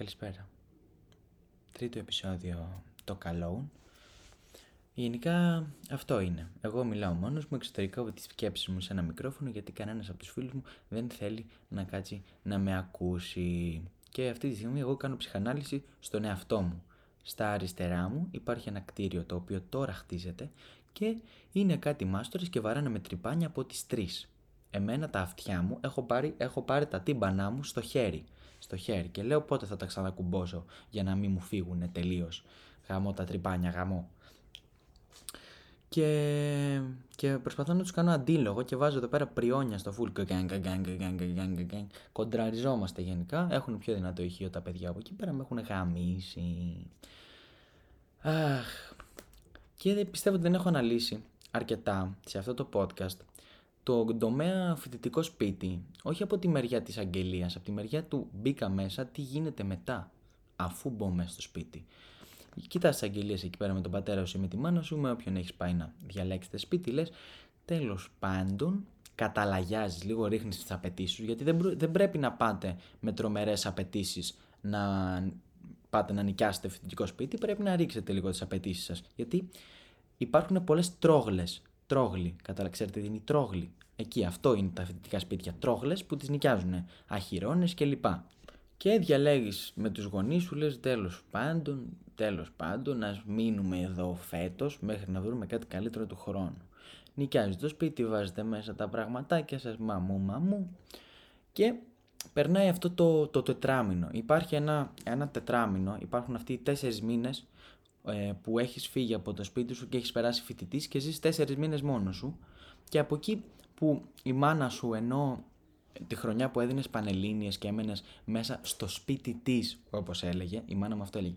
Καλησπέρα. Τρίτο επεισόδιο το καλό. Γενικά αυτό είναι. Εγώ μιλάω μόνος μου, εξωτερικά από τις σκέψεις μου σε ένα μικρόφωνο γιατί κανένας από τους φίλους μου δεν θέλει να κάτσει να με ακούσει. Και αυτή τη στιγμή εγώ κάνω ψυχανάλυση στον εαυτό μου. Στα αριστερά μου υπάρχει ένα κτίριο το οποίο τώρα χτίζεται και είναι κάτι μάστορες και βαράνε με τρυπάνια από τις τρεις. Εμένα τα αυτιά μου έχω πάρει, έχω πάρει τα τύμπανά μου στο χέρι στο χέρι και λέω πότε θα τα ξανακουμπώσω για να μην μου φύγουν τελείως; Γαμώ τα τρυπάνια, γαμώ. Και, και προσπαθώ να τους κάνω αντίλογο και βάζω εδώ πέρα πριόνια στο full. Κοντραριζόμαστε γενικά. Έχουν πιο δυνατό ηχείο τα παιδιά από εκεί πέρα. Με έχουν γαμίσει. Αχ. Και πιστεύω ότι δεν έχω αναλύσει αρκετά σε αυτό το podcast το τομέα φοιτητικό σπίτι, όχι από τη μεριά της αγγελίας, από τη μεριά του μπήκα μέσα, τι γίνεται μετά, αφού μπω μέσα στο σπίτι. Κοιτάς τις αγγελίες εκεί πέρα με τον πατέρα σου ή με τη μάνα σου, με όποιον έχεις πάει να διαλέξετε σπίτι, λες, τέλος πάντων, καταλαγιάζεις, λίγο ρίχνεις τις απαιτήσεις σου, γιατί δεν, δεν πρέπει να πάτε με τρομερές απαιτήσεις να πάτε να νοικιάσετε φοιτητικό σπίτι, πρέπει να ρίξετε λίγο τις απαιτήσεις σας, γιατί υπάρχουν πολλές τρόγλες τρόγλοι. Κατά ξέρετε τι είναι οι τρόγλοι. Εκεί αυτό είναι τα φοιτητικά σπίτια. Τρόγλες που τις νοικιάζουν. Αχυρώνες κλπ. Και διαλέγεις με τους γονείς σου, λες τέλος πάντων, τέλος πάντων, να μείνουμε εδώ φέτος μέχρι να βρούμε κάτι καλύτερο του χρόνου. Νοικιάζεις το σπίτι, βάζετε μέσα τα πραγματάκια σας, μαμού, μαμού. Και περνάει αυτό το, το τετράμινο. Υπάρχει ένα, ένα τετράμινο, υπάρχουν αυτοί οι τέσσερις μήνες ε, που έχεις φύγει από το σπίτι σου και έχεις περάσει φοιτητής και ζεις τέσσερις μήνες μόνος σου. Και από εκεί που η μάνα σου ενώ τη χρονιά που έδινες πανελλήνιες και έμενες μέσα στο σπίτι της όπως έλεγε, η μάνα μου αυτό έλεγε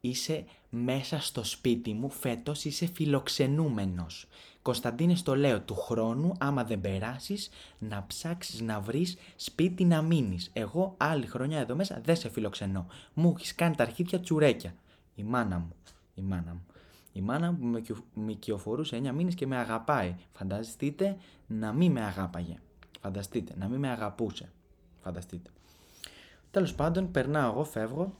είσαι μέσα στο σπίτι μου φέτος είσαι φιλοξενούμενος Κωνσταντίνε το λέω του χρόνου άμα δεν περάσεις να ψάξεις να βρεις σπίτι να μείνεις. Εγώ άλλη χρονιά εδώ μέσα δεν σε φιλοξενώ. Μου έχεις κάνει τα αρχίδια τσουρέκια η μάνα μου. Η μάνα μου. Η μάνα μου με, με κυοφορούσε 9 μήνες και με αγαπάει. Φανταστείτε να μην με αγάπαγε. Φανταστείτε να μην με αγαπούσε. Φανταστείτε. Τέλος πάντων, περνάω εγώ, φεύγω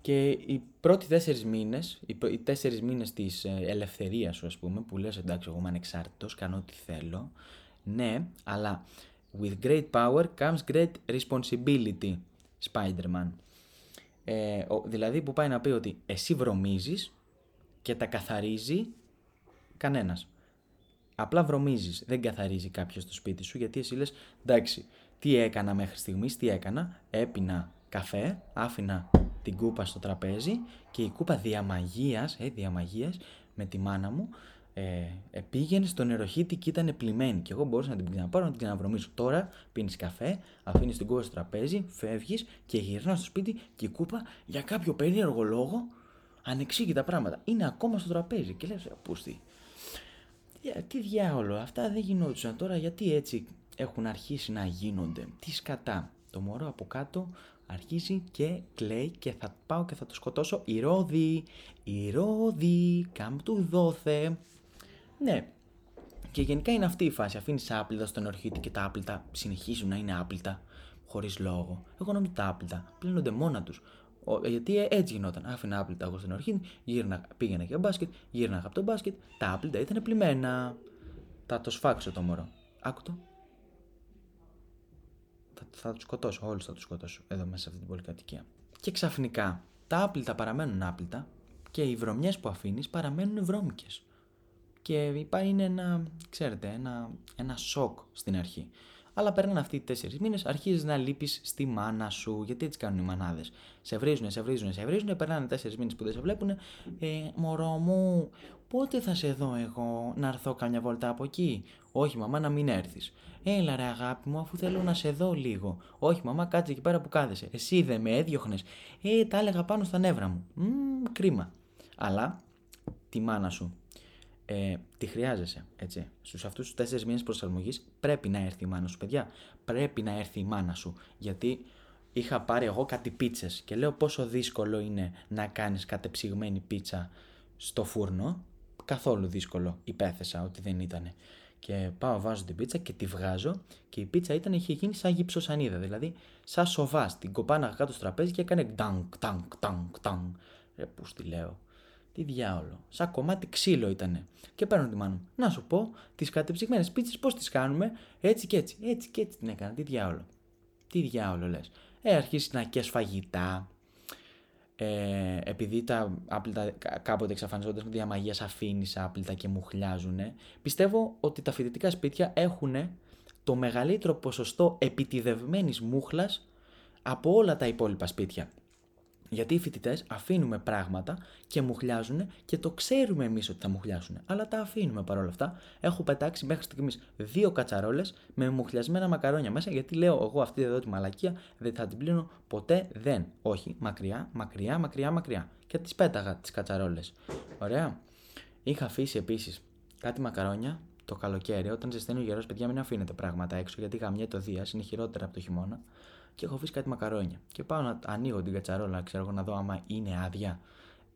και οι πρώτοι τέσσερις μήνες, οι τέσσερις μήνες της ε, ελευθερίας σου, ας πούμε, που λες εντάξει, εγώ είμαι ανεξάρτητος, κάνω ό,τι θέλω. Ναι, αλλά with great power comes great responsibility, Spider-Man. Ε, δηλαδή που πάει να πει ότι εσύ βρωμίζεις και τα καθαρίζει κανένας. Απλά βρωμίζεις, δεν καθαρίζει κάποιος το σπίτι σου γιατί εσύ λες εντάξει τι έκανα μέχρι στιγμής, τι έκανα, έπινα καφέ, άφηνα την κούπα στο τραπέζι και η κούπα διαμαγείας, ε, διαμαγείας με τη μάνα μου ε, πήγαινε στο νεροχύτη και ήταν πλημμένη. Και εγώ μπορούσα να την ξαναπάρω, να την ξαναβρωμίσω. Τώρα πίνεις καφέ, αφήνεις την κούπα στο τραπέζι, φεύγεις και γυρνάς στο σπίτι και η κούπα για κάποιο περίεργο λόγο, ανεξήγητα πράγματα, είναι ακόμα στο τραπέζι. Και λες, πούστη. Τι διάολο, αυτά δεν γινόντουσαν τώρα, γιατί έτσι έχουν αρχίσει να γίνονται. Τι σκατά. Το μωρό από κάτω αρχίζει και κλαίει και θα πάω και θα το σκοτώσω. Η Ρόδη, η Ρόδη, καμ του δόθε. Ναι. Και γενικά είναι αυτή η φάση. Αφήνεις άπλυτα στον ορχήτη και τα άπλυτα συνεχίζουν να είναι άπλυτα χωρίς λόγο. Εγώ νομίζω τα άπλυτα πλύνονται μόνα τους. Γιατί ε, έτσι γινόταν. Άφηνα άπλυτα εγώ στην ορχήτη, γύρνα, πήγαινα για μπάσκετ, γύρναγα από το μπάσκετ, τα άπλυτα ήταν πλημμένα. Θα το σφάξω το μωρό. Άκουτο. Θα, θα τους σκοτώσω, όλους θα τους σκοτώσω εδώ μέσα σε αυτή την πολυκατοικία. Και ξαφνικά τα άπλυτα παραμένουν άπλυτα και οι βρωμιές που αφήνεις παραμένουν βρώμικες. Και υπάρχει είναι ένα, ξέρετε, ένα, ένα σοκ στην αρχή. Αλλά παίρνουν αυτοί οι τέσσερις μήνες, αρχίζεις να λείπεις στη μάνα σου. Γιατί έτσι κάνουν οι μανάδες. Σε βρίζουν, σε βρίζουν, σε βρίζουν, περνάνε τέσσερις μήνες που δεν σε βλέπουν. Ε, μωρό μου, πότε θα σε δω εγώ να έρθω καμιά βόλτα από εκεί; Όχι, μαμά, να μην έρθεις. Έλα ρε αγάπη μου, αφού θέλω να σε δω λίγο. Όχι, μαμά, κάτσε εκεί πέρα που κάθεσαι. Εσύ δεν με έδιωχνες. Ε, τα έλεγα πάνω στα νεύρα μου. Μ, κρίμα. Αλλά τη μάνα σου ε, τη χρειάζεσαι. Έτσι. Στους αυτούς τους τέσσερις μήνες προσαρμογής πρέπει να έρθει η μάνα σου, παιδιά. Πρέπει να έρθει η μάνα σου. Γιατί είχα πάρει εγώ κάτι πίτσες και λέω πόσο δύσκολο είναι να κάνεις κατεψυγμένη πίτσα στο φούρνο. Καθόλου δύσκολο. Υπέθεσα ότι δεν ήταν. Και πάω, βάζω την πίτσα και τη βγάζω και η πίτσα ήταν, είχε γίνει σαν γυψοσανίδα. Δηλαδή, σαν σοβά. Την κοπάνα κάτω στο τραπέζι και έκανε τάγκ, τάγκ, τάγκ, τάγκ. Ρε, πού τη λέω. Τι διάολο. Σαν κομμάτι ξύλο ήτανε. Και παίρνω τη μάνα μου. Να σου πω, τις κατεψυγμένες πίτσες πώς τις κάνουμε; Έτσι και έτσι. Έτσι και έτσι την έκανα. Τι διάολο. Τι διάολο λες. Ε, αρχίσει να κες φαγητά. Ε, επειδή τα άπλυτα κάποτε εξαφανιζόνταν με διαμαγεία αφήνεις άπλυτα και μουχλιάζουν, πιστεύω ότι τα φοιτητικά σπίτια έχουν το μεγαλύτερο ποσοστό επιτιδευμένης μούχλας από όλα τα υπόλοιπα σπίτια. Γιατί οι φοιτητές αφήνουμε πράγματα και μουχλιάζουν και το ξέρουμε εμείς ότι θα μουχλιάσουν. Αλλά τα αφήνουμε παρόλα αυτά. Έχω πετάξει μέχρι στιγμής δύο κατσαρόλες με μουχλιασμένα μακαρόνια μέσα. Γιατί λέω εγώ αυτή εδώ τη μαλακία δεν θα την πλύνω ποτέ δεν. Όχι, μακριά, μακριά, μακριά, μακριά. Και τις πέταγα τις κατσαρόλες. Ωραία. Είχα αφήσει επίσης κάτι μακαρόνια το καλοκαίρι, όταν ζεσταίνει ο γερός, παιδιά, μην αφήνετε πράγματα έξω γιατί γαμιέται το Δία, είναι χειρότερα από το χειμώνα και έχω αφήσει κάτι μακαρόνια. Και πάω να ανοίγω την κατσαρόλα, ξέρω εγώ να δω άμα είναι άδεια.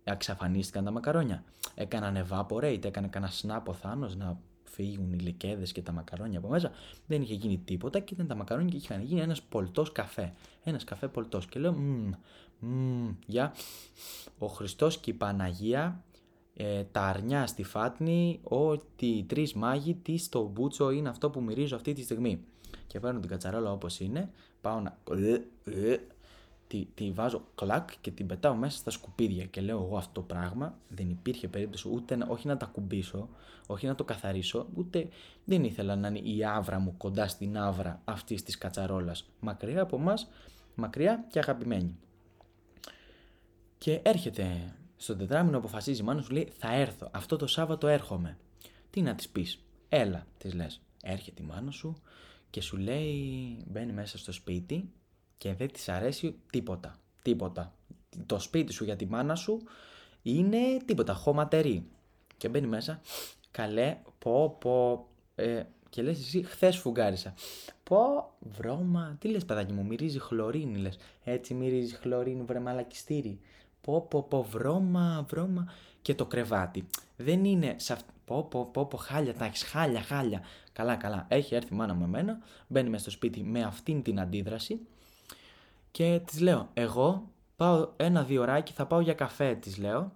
Εξαφανίστηκαν τα μακαρόνια. Έκαναν evaporate, έκανε κανένα snap ο Θάνος να φύγουν οι λικέδε και τα μακαρόνια από μέσα. Δεν είχε γίνει τίποτα και ήταν τα μακαρόνια και είχαν γίνει ένας πολτός καφέ. Ένας καφέ πολτός. Και λέω, μmm, μmm, για ο Χριστός και η Παναγία, ε, τα αρνιά στη φάτνη, ότι οι τρεις μάγοι, τι στο μπούτσο είναι αυτό που μυρίζω αυτή τη στιγμή. Και παίρνω την κατσαρόλα όπως είναι, πάω να. Τη, τη βάζω κλακ και την πετάω μέσα στα σκουπίδια και λέω εγώ αυτό το πράγμα δεν υπήρχε περίπτωση ούτε να, όχι να τα κουμπίσω, όχι να το καθαρίσω, ούτε δεν ήθελα να είναι η άβρα μου κοντά στην άβρα αυτής της κατσαρόλας. Μακριά από εμάς, μακριά και αγαπημένη. Και έρχεται στο τετράμινο, αποφασίζει η μάνα σου, λέει: Θα έρθω. Αυτό το Σάββατο έρχομαι. Τι να της πεις, Έλα, της λες. Έρχεται η μάνα σου, και σου λέει μπαίνει μέσα στο σπίτι και δεν της αρέσει τίποτα. Τίποτα. Το σπίτι σου για τη μάνα σου είναι τίποτα, χωματερή. Και μπαίνει μέσα, καλέ, πω, πω, ε, και λες εσύ χθες φουγγάρισα. Πω, βρώμα, τι λες παιδάκι μου, μυρίζει χλωρίνη λες. Έτσι μυρίζει χλωρίνη, βρε μαλακιστήρι. Πω, πω, πω, βρώμα, βρώμα. Και το κρεβάτι. Δεν είναι σε αυτό. Πω, πω, πω, πω, χάλια τα έχεις, χάλια, χάλια. Καλά, καλά. Έχει έρθει η μάνα μου εμένα, μπαίνει μέσα στο σπίτι με αυτήν την αντίδραση και της λέω: Εγώ πάω ένα-δύο ωράκι, θα πάω για καφέ, της λέω.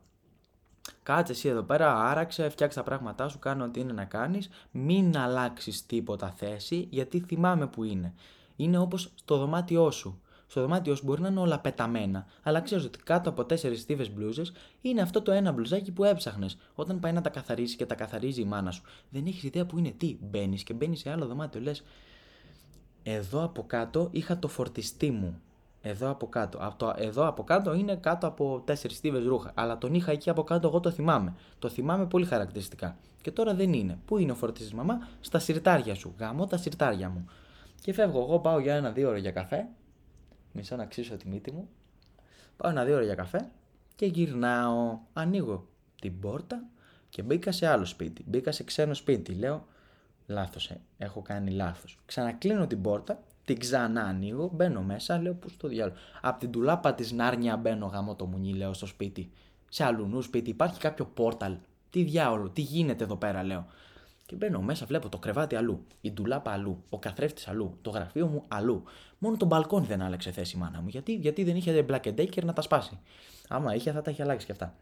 Κάτσε εσύ εδώ πέρα, άραξε, φτιάξε τα πράγματά σου, κάνω ό,τι είναι να κάνεις. Μην αλλάξεις τίποτα θέση, γιατί θυμάμαι που είναι. Είναι όπως στο δωμάτιό σου στο δωμάτιό σου μπορεί να είναι όλα πεταμένα, αλλά ξέρεις ότι κάτω από τέσσερις στίβες μπλούζες είναι αυτό το ένα μπλουζάκι που έψαχνες. Όταν πάει να τα καθαρίσει και τα καθαρίζει η μάνα σου, δεν έχεις ιδέα που είναι τι. Μπαίνεις και μπαίνεις σε άλλο δωμάτιο, λες. Εδώ από κάτω είχα το φορτιστή μου. Εδώ από κάτω. Αυτό, εδώ από κάτω είναι κάτω από τέσσερις στίβες ρούχα. Αλλά τον είχα εκεί από κάτω, εγώ το θυμάμαι. Το θυμάμαι πολύ χαρακτηριστικά. Και τώρα δεν είναι. Πού είναι ο φορτιστής, μαμά, στα σιρτάρια σου. Γαμώ τα σιρτάρια μου. Και φεύγω εγώ, πάω για ένα-δύο ώρο για καφέ μισό να ξύσω τη μύτη μου. Πάω ένα δύο ώρα για καφέ και γυρνάω. Ανοίγω την πόρτα και μπήκα σε άλλο σπίτι. Μπήκα σε ξένο σπίτι. Λέω, λάθος, ε, έχω κάνει λάθος. Ξανακλίνω την πόρτα, την ξανά ανοίγω, μπαίνω μέσα, λέω πού στο διάλογο. Απ' την τουλάπα της Νάρνια μπαίνω γάμο το μουνί, λέω στο σπίτι. Σε αλλού σπίτι υπάρχει κάποιο πόρταλ. Τι διάολο, τι γίνεται εδώ πέρα, λέω. Και μπαίνω μέσα, βλέπω το κρεβάτι αλλού, η ντουλάπα αλλού, ο καθρέφτης αλλού, το γραφείο μου αλλού. Μόνο το μπαλκόνι δεν άλλαξε θέση η μάνα μου. Γιατί, γιατί δεν είχε Black Decker να τα σπάσει. Άμα είχε, θα τα είχε αλλάξει και αυτά.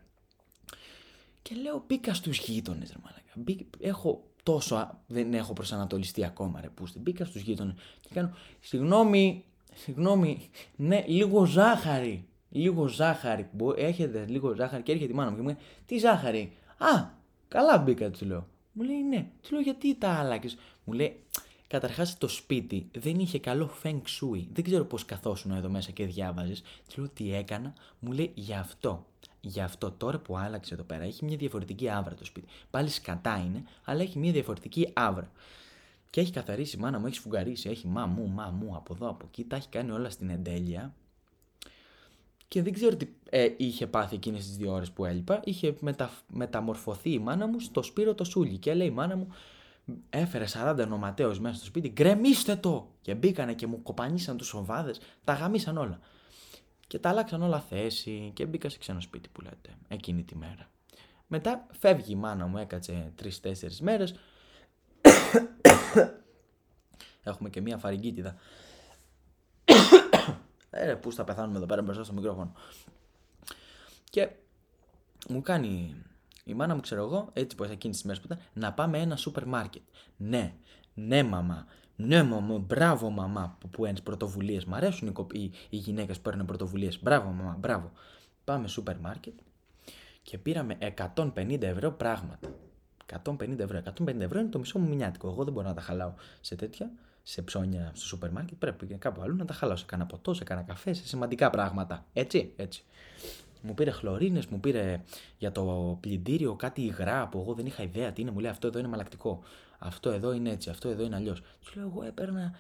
Και λέω, μπήκα στους γείτονες, ρε μαλάκα. Έχω τόσο. Δεν έχω προσανατολιστεί ακόμα, ρε πούστη. Μπήκα στους γείτονες και κάνω, συγγνώμη, συγγνώμη, ναι, λίγο ζάχαρη. Λίγο ζάχαρη. Έχετε λίγο ζάχαρη και έρχεται η μάνα μου και μου λέει, Τι ζάχαρη; Α, καλά μπήκα, του λέω. Μου λέει ναι. Του λέω γιατί τα άλλαξες; Μου λέει Καταρχάς το σπίτι δεν είχε καλό feng shui. Δεν ξέρω πώς καθόσουν εδώ μέσα και διάβαζες. Του λέω τι έκανα; Μου λέει γι' αυτό. Γι' αυτό τώρα που άλλαξε εδώ πέρα έχει μια διαφορετική άβρα το σπίτι. Πάλι σκατά είναι, αλλά έχει μια διαφορετική άβρα. Και έχει καθαρίσει η μάνα μου, έχει σφουγγαρίσει, έχει μα μου, μα μου από εδώ, από εκεί. Τα έχει κάνει όλα στην εντέλεια και δεν ξέρω τι ε, είχε πάθει εκείνες τις δύο ώρες που έλειπα. Είχε μετα, μεταμορφωθεί η μάνα μου στο Σπύρο το Σούλι και λέει η μάνα μου έφερε 40 νοματέους μέσα στο σπίτι, γκρεμίστε το! Και μπήκανε και μου κοπανίσαν τους οβάδες, τα γαμίσαν όλα. Και τα αλλάξαν όλα θέση και μπήκα σε ξένο σπίτι που λέτε εκείνη τη μέρα. Μετά φεύγει η μάνα μου, έκατσε 3-4 μέρες Έχουμε και μία φαρικίτιδα. Ε, πού θα πεθάνουμε εδώ πέρα μπροστά στο μικρόφωνο. Και μου κάνει η μάνα μου, ξέρω εγώ, έτσι που εκείνη τις μέρες που ήταν, να πάμε ένα σούπερ μάρκετ. Ναι, ναι, μαμά. Ναι, μαμά, μπράβο, μαμά, που, που ένες πρωτοβουλίες. Μ' αρέσουν οι, οι, οι γυναίκες που παίρνουν πρωτοβουλίες. Μπράβο, μαμά, μπράβο. Πάμε σούπερ μάρκετ και πήραμε 150 ευρώ πράγματα. 150 ευρώ. 150 ευρώ είναι το μισό μου μηνιάτικο. Εγώ δεν μπορώ να τα χαλάω σε τέτοια, σε ψώνια στο σούπερ μάρκετ. Πρέπει κάπου αλλού να τα χαλάω σε κανένα ποτό, σε κανένα καφέ, σε σημαντικά πράγματα. Έτσι, έτσι. Μου πήρε χλωρίνες, μου πήρε για το πλυντήριο κάτι υγρά που εγώ δεν είχα ιδέα τι είναι. Μου λέει αυτό εδώ είναι μαλακτικό. Αυτό εδώ είναι έτσι, αυτό εδώ είναι αλλιώς. Του λέω εγώ έπαιρνα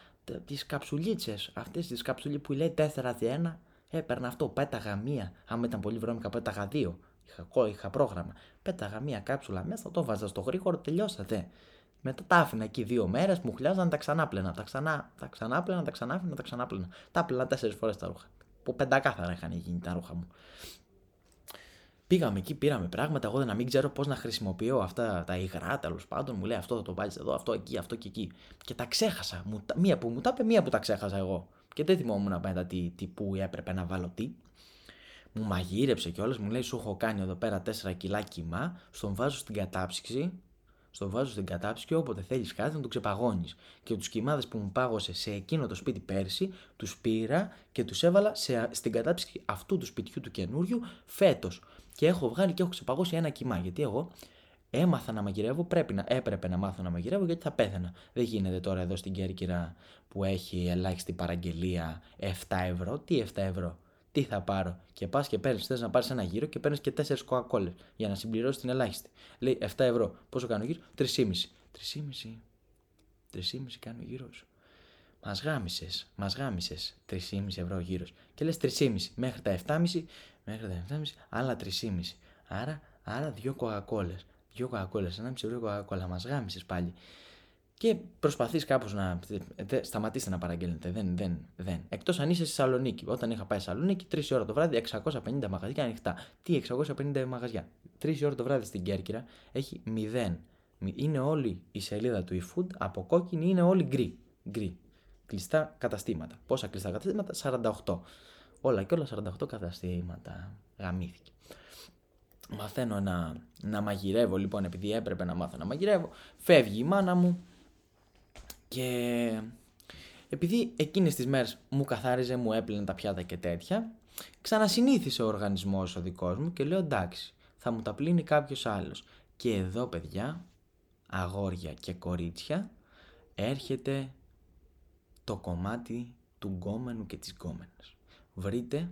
τις καψουλίτσες, αυτές τις καψουλίτσε που λέει 4 1. Έπαιρνα αυτό, πέταγα μία. Αν ήταν πολύ βρώμικα, πέταγα δύο. Είχα, είχα πρόγραμμα. Πέταγα μία κάψουλα μέσα, το βάζα στο γρήγορο, τελειώσατε. Μετά τα άφηνα εκεί δύο μέρες, μου χλιάζαν, τα ξανάπλαινα. Τα, ξανά, τα ξανάπλαινα, τα ξανάφηνα, τα ξανάπλαινα. Τα πλαινα τέσσερις φορές τα ρούχα. Που πεντακάθαρα είχαν γίνει τα ρούχα μου. Πήγαμε εκεί, πήραμε πράγματα. Εγώ δεν να μην ξέρω πώς να χρησιμοποιώ αυτά τα υγρά, τέλος πάντων. Μου λέει αυτό θα το βάλεις εδώ, αυτό εκεί, αυτό και εκεί. Και τα ξέχασα. μία που μου τα είπε, μία που τα ξέχασα εγώ. Και δεν θυμόμουν μετά τι, τι που έπρεπε να βάλω τι. Μου μαγείρεψε κιόλας, μου λέει: Σου έχω κάνει εδώ πέρα 4 κιλά κοιμά, στον βάζω στην κατάψυξη, στο βάζω στην κατάψυξη και όποτε θέλεις κάτι να το ξεπαγώνεις. Και τους κοιμάδες που μου πάγωσε σε εκείνο το σπίτι πέρσι, τους πήρα και τους έβαλα σε, στην κατάψυξη αυτού του σπιτιού του καινούριου φέτος. Και έχω βγάλει και έχω ξεπαγώσει ένα κοιμά. Γιατί εγώ έμαθα να μαγειρεύω, πρέπει να, έπρεπε να μάθω να μαγειρεύω γιατί θα πέθανα. Δεν γίνεται τώρα εδώ στην Κέρκυρα που έχει ελάχιστη παραγγελία 7 ευρώ. Τι 7 ευρώ; Τι θα πάρω. Και πας και παίρνεις, θες να πάρεις ένα γύρο και παίρνεις και 4 κοκακόλε για να συμπληρώσεις την ελάχιστη. Λέει 7 ευρώ. Πόσο κάνω γύρο, 3,5. 3,5. 3,5 κάνω γύρω. Μας γάμισες, μας γάμισες 3,5 ευρώ γύρω. Και λες 3,5 μέχρι τα 7,5, μέχρι τα 7,5, άλλα 3,5. Άρα, άρα δύο κοκακόλε. Δύο κοκακόλε, 1,5 ευρώ κοκακόλα. Μας γάμισες πάλι και προσπαθείς κάπως να. Δε, σταματήστε να παραγγέλνετε. Δεν, δεν, δεν. Εκτός αν είσαι στη Θεσσαλονίκη. Όταν είχα πάει στη Θεσσαλονίκη, 3 ώρα το βράδυ, 650 μαγαζιά ανοιχτά. Τι 650 μαγαζιά. 3 ώρα το βράδυ στην Κέρκυρα έχει 0. Είναι όλη η σελίδα του eFood από κόκκινη, είναι όλη γκρι. γκρι. Κλειστά καταστήματα. Πόσα κλειστά καταστήματα, 48. Όλα και όλα 48 καταστήματα. Γαμήθηκε. Μαθαίνω να, να μαγειρεύω λοιπόν επειδή έπρεπε να μάθω να μαγειρεύω. Φεύγει η μάνα μου, και επειδή εκείνες τις μέρες μου καθάριζε, μου έπλαινε τα πιάτα και τέτοια, ξανασυνήθισε ο οργανισμός ο δικός μου και λέω εντάξει, θα μου τα πλύνει κάποιος άλλος. Και εδώ παιδιά, αγόρια και κορίτσια, έρχεται το κομμάτι του γκόμενου και της γκόμενας. Βρείτε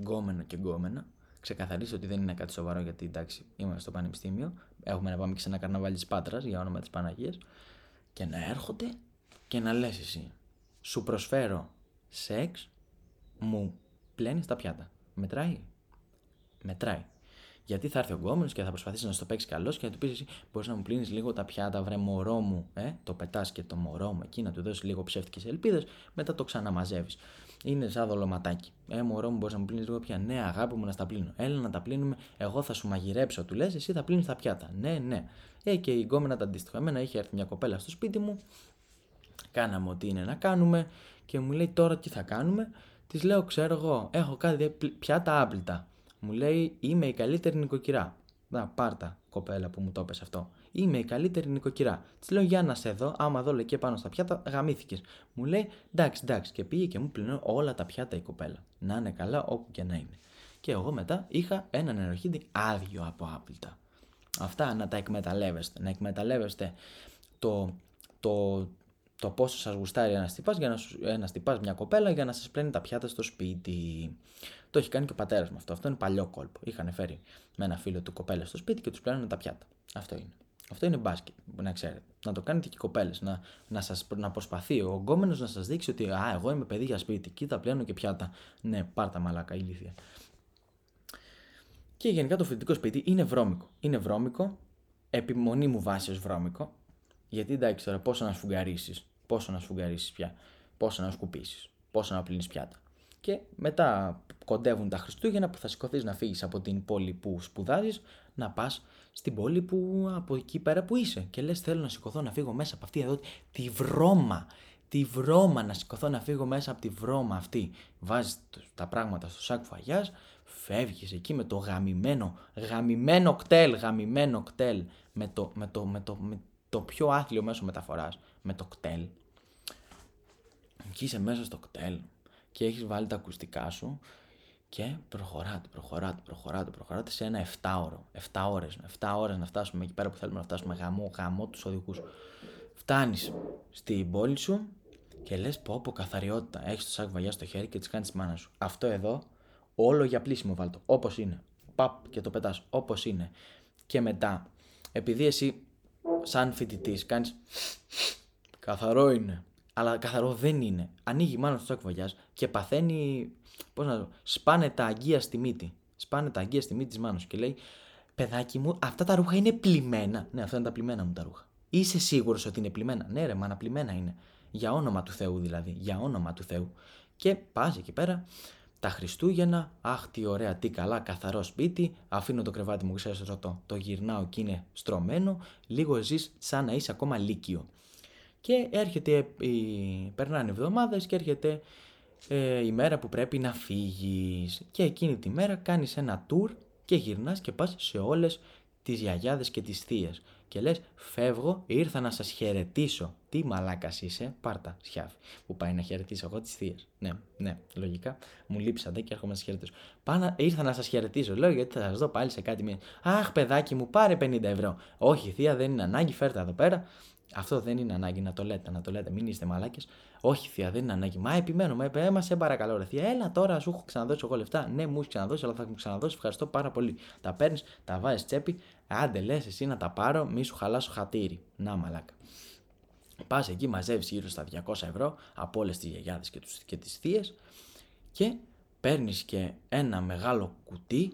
γκόμενο και γκόμενα, ξεκαθαρίστε ότι δεν είναι κάτι σοβαρό γιατί εντάξει είμαστε στο πανεπιστήμιο, έχουμε να πάμε και σε ένα καρναβάλι της Πάτρας για όνομα της Παναγίας, και να έρχονται και να λες εσύ σου προσφέρω σεξ, μου πλένεις τα πιάτα. Μετράει. Μετράει. Γιατί θα έρθει ο γκόμενος και θα προσπαθήσει να στο παίξει καλός και θα του πεις εσύ: Μπορείς να μου πλύνεις λίγο τα πιάτα, βρε μωρό μου. Ε, το πετάς και το μωρό μου εκεί, να του δώσεις λίγο ψεύτικες ελπίδες, μετά το ξαναμαζεύεις. Είναι σαν δολοματάκι. Ε, μωρό μου, μπορείς να μου πλύνεις λίγο πια. Ναι, αγάπη μου, να στα πλύνω. Έλα να τα πλύνουμε. Εγώ θα σου μαγειρέψω, του λες, εσύ θα πλύνεις τα πιάτα. Ναι, ναι. Ε, και η γκόμενα τα αντίστοιχα. Εμένα είχε έρθει μια κοπέλα στο σπίτι μου. Κάναμε ό,τι είναι να κάνουμε και μου λέει τώρα τι θα κάνουμε; Της λέω, ξέρω εγώ, έχω κάτι πιάτα άπλυτα. Μου λέει, είμαι η καλύτερη νοικοκυρά. Να, πάρτα, κοπέλα που μου το έπεσε αυτό. Είμαι η καλύτερη νοικοκυρά. Της λέω, για να σε δω, άμα δω λέει και πάνω στα πιάτα, γαμήθηκες. Μου λέει, εντάξει, εντάξει, και πήγε και μου πλυνώ όλα τα πιάτα η κοπέλα. Να είναι καλά όπου και να είναι. Και εγώ μετά είχα ένα νεροχίδι άδειο από άπλυτα. Αυτά να τα εκμεταλλεύεστε. Να εκμεταλλεύεστε το, το, το πόσο σας γουστάρει ένας τυπάς για να ένας τυπάς, μια κοπέλα για να σας πλένει τα πιάτα στο σπίτι. Το έχει κάνει και ο πατέρας μου αυτό. Αυτό είναι παλιό κόλπο. Είχαν φέρει με ένα φίλο του κοπέλα στο σπίτι και τους πλένουν τα πιάτα. Αυτό είναι. Αυτό είναι μπάσκετ, να ξέρετε. Να το κάνετε και οι κοπέλες. Να, να, σας, να προσπαθεί ο γκόμενος να σας δείξει ότι Α, εγώ είμαι παιδί για σπίτι. Κοίτα, πλένω και πιάτα. Ναι, πάρτα μαλάκα, ηλίθεια. Και γενικά το φοιτητικό σπίτι είναι βρώμικο. Είναι βρώμικο, επιμονή μου βάση ως βρώμικο. Γιατί εντάξει τώρα πόσο να σφουγγαρίσεις, πόσο να σφουγγαρίσεις πια, πόσο να σκουπίσεις, πόσο να πλύνεις πιάτα. Και μετά κοντεύουν τα Χριστούγεννα που θα σηκωθείς να φύγεις από την πόλη που σπουδάζεις, να πας στην πόλη που από εκεί πέρα που είσαι. Και λες: Θέλω να σηκωθώ να φύγω μέσα από αυτή εδώ τη βρώμα. Τη βρώμα να σηκωθώ να φύγω μέσα από τη βρώμα αυτή. Βάζεις τα πράγματα στο σάκ φαγιάς, φεύγεις εκεί με το γαμημένο, γαμημένο κτέλ, γαμημένο κτέλ, με το, με το, με το, με το πιο άθλιο μέσο μεταφοράς, με το κτέλ. Και είσαι μέσα στο κτέλ και έχεις βάλει τα ακουστικά σου και προχωράτε, προχωράτε, προχωράτε, προχωράτε σε ένα 7 ώρο. 7 ώρες, 7 ώρες να φτάσουμε εκεί πέρα που θέλουμε να φτάσουμε γαμό, γαμό τους οδικούς. Φτάνεις στην πόλη σου και λες πω πω καθαριότητα. Έχεις το σάκ βαγιάς στο χέρι και τις κάνεις μάνα σου. Αυτό εδώ όλο για πλήσιμο βάλτο, όπως είναι. Παπ και το πετάς όπως είναι. Και μετά, επειδή εσύ σαν φοιτητής κάνεις καθαρό είναι, αλλά καθαρό δεν είναι. Ανοίγει μάλλον στο σάκ και παθαίνει Πώς να το σπάνε τα αγγεία στη μύτη. Σπάνε τα αγγεία στη μύτη της μάνας και λέει: Παιδάκι μου, αυτά τα ρούχα είναι πλημμένα. Ναι, αυτά είναι τα πλημμένα μου τα ρούχα. Είσαι σίγουρος ότι είναι πλημμένα; Ναι, ρε, μάνα, πλημμένα είναι. Για όνομα του Θεού δηλαδή. Για όνομα του Θεού. Και πας εκεί πέρα, τα Χριστούγεννα, αχ τι ωραία, τι καλά, καθαρό σπίτι, αφήνω το κρεβάτι μου, ξέρεις ρωτώ, το γυρνάω και είναι στρωμένο, λίγο ζεις σαν να είσαι ακόμα λύκειο. Και έρχεται, περνάνε εβδομάδες και έρχεται ε, η μέρα που πρέπει να φύγεις. Και εκείνη τη μέρα κάνεις ένα tour και γυρνάς και πας σε όλες τις γιαγιάδες και τις θείες. Και λες φεύγω ήρθα να σας χαιρετήσω τι μαλάκας είσαι πάρτα σιάφι που πάει να χαιρετήσω εγώ τις θείες. Ναι ναι λογικά. Μου λείψατε και έρχομαι να σας χαιρετήσω. Πάνα, ήρθα να σας χαιρετήσω. Λέω γιατί θα σας δω πάλι σε κάτι μία αχ παιδάκι μου πάρε 50 ευρώ όχι θεία δεν είναι ανάγκη φέρτε εδώ πέρα αυτό δεν είναι ανάγκη να το λέτε, να το λέτε. Μην είστε μαλάκες. Όχι, θεία, δεν είναι ανάγκη. Μα επιμένω, μα ε, σε παρακαλώ, ρε θεία. Έλα τώρα, σου έχω ξαναδώσει εγώ λεφτά. Ναι, μου έχει ξαναδώσει, αλλά θα μου ξαναδώσεις. Ευχαριστώ πάρα πολύ. Τα παίρνεις, τα βάζεις τσέπη. Άντε, λες εσύ να τα πάρω, μη σου χαλάσω χατήρι. Να, μαλάκα. Πας εκεί, μαζεύεις γύρω στα 200 ευρώ από όλες τις γιαγιάδες και, και τις θείες και παίρνεις και ένα μεγάλο κουτί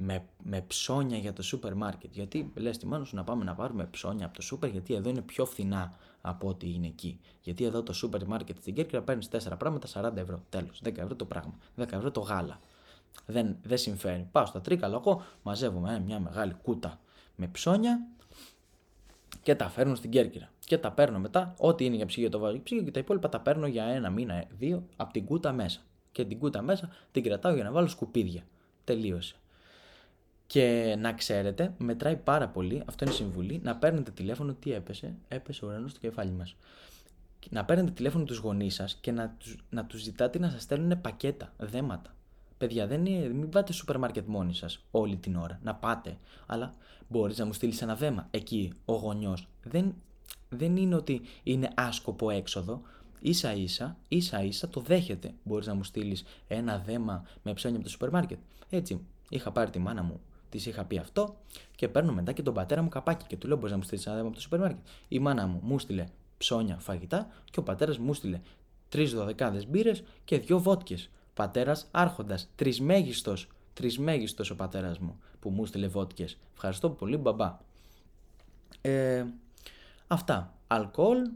με, με ψώνια για το σούπερ μάρκετ. Γιατί λες τη μάνα σου να πάμε να πάρουμε ψώνια από το σούπερ, γιατί εδώ είναι πιο φθηνά από ό,τι είναι εκεί. Γιατί εδώ το σούπερ μάρκετ στην Κέρκυρα παίρνεις 4 πράγματα 40 ευρώ. Τέλος. 10 ευρώ το πράγμα. 10 ευρώ το γάλα. Δεν, δεν συμφέρει. Πάω στο τρίκαλο εγώ, μαζεύουμε ε, μια μεγάλη κούτα με ψώνια και τα φέρνω στην Κέρκυρα. Και τα παίρνω μετά, ό,τι είναι για ψυγείο το βάζω ψυγείο και τα υπόλοιπα τα παίρνω για ένα μήνα, δύο από την κούτα μέσα. Και την κούτα μέσα την κρατάω για να βάλω σκουπίδια. Τελείωσε. Και να ξέρετε, μετράει πάρα πολύ, αυτό είναι συμβουλή, να παίρνετε τηλέφωνο τι έπεσε, έπεσε ο ουρανός στο κεφάλι μας. Να παίρνετε τηλέφωνο τους γονείς σας και να τους να τους ζητάτε να σας στέλνουν πακέτα, δέματα. Παιδιά, δεν είναι, μην πάτε σούπερ μάρκετ μόνοι σας όλη την ώρα. Να πάτε. Αλλά μπορείς να μου στείλεις ένα δέμα. Εκεί ο γονιός δεν, δεν είναι ότι είναι άσκοπο έξοδο. σα ίσα, ίσα ίσα το δέχεται. Μπορείς να μου στείλεις ένα δέμα με ψώνια από το σούπερ μάρκετ. Έτσι, είχα πάρει τη μάνα μου Της είχα πει αυτό και παίρνω μετά και τον πατέρα μου καπάκι και του λέω: Μπορείς να μου στείλεις ένα δέμα από το σούπερ μάρκετ. Η μάνα μου μου στείλε ψώνια φαγητά και ο πατέρας μου στείλε τρεις δωδεκάδες μπύρες και δύο βότκες. Πατέρας άρχοντας, τρισμέγιστο, τρισμέγιστο ο πατέρας μου που μου στείλε βότκες. Ευχαριστώ πολύ, μπαμπά. Ε, αυτά. Αλκοόλ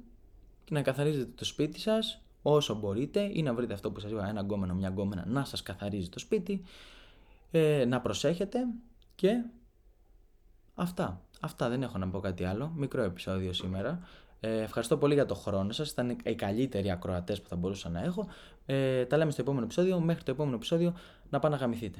και να καθαρίζετε το σπίτι σας όσο μπορείτε ή να βρείτε αυτό που σας είπα, ένα γκόμενο, μια γκόμενα να σας καθαρίζει το σπίτι. Ε, να προσέχετε και αυτά. Αυτά δεν έχω να πω κάτι άλλο. Μικρό επεισόδιο σήμερα. Ε, ευχαριστώ πολύ για το χρόνο σας. Ήταν οι καλύτεροι ακροατές που θα μπορούσα να έχω. Ε, τα λέμε στο επόμενο επεισόδιο. Μέχρι το επόμενο επεισόδιο να πάνε να γαμηθείτε.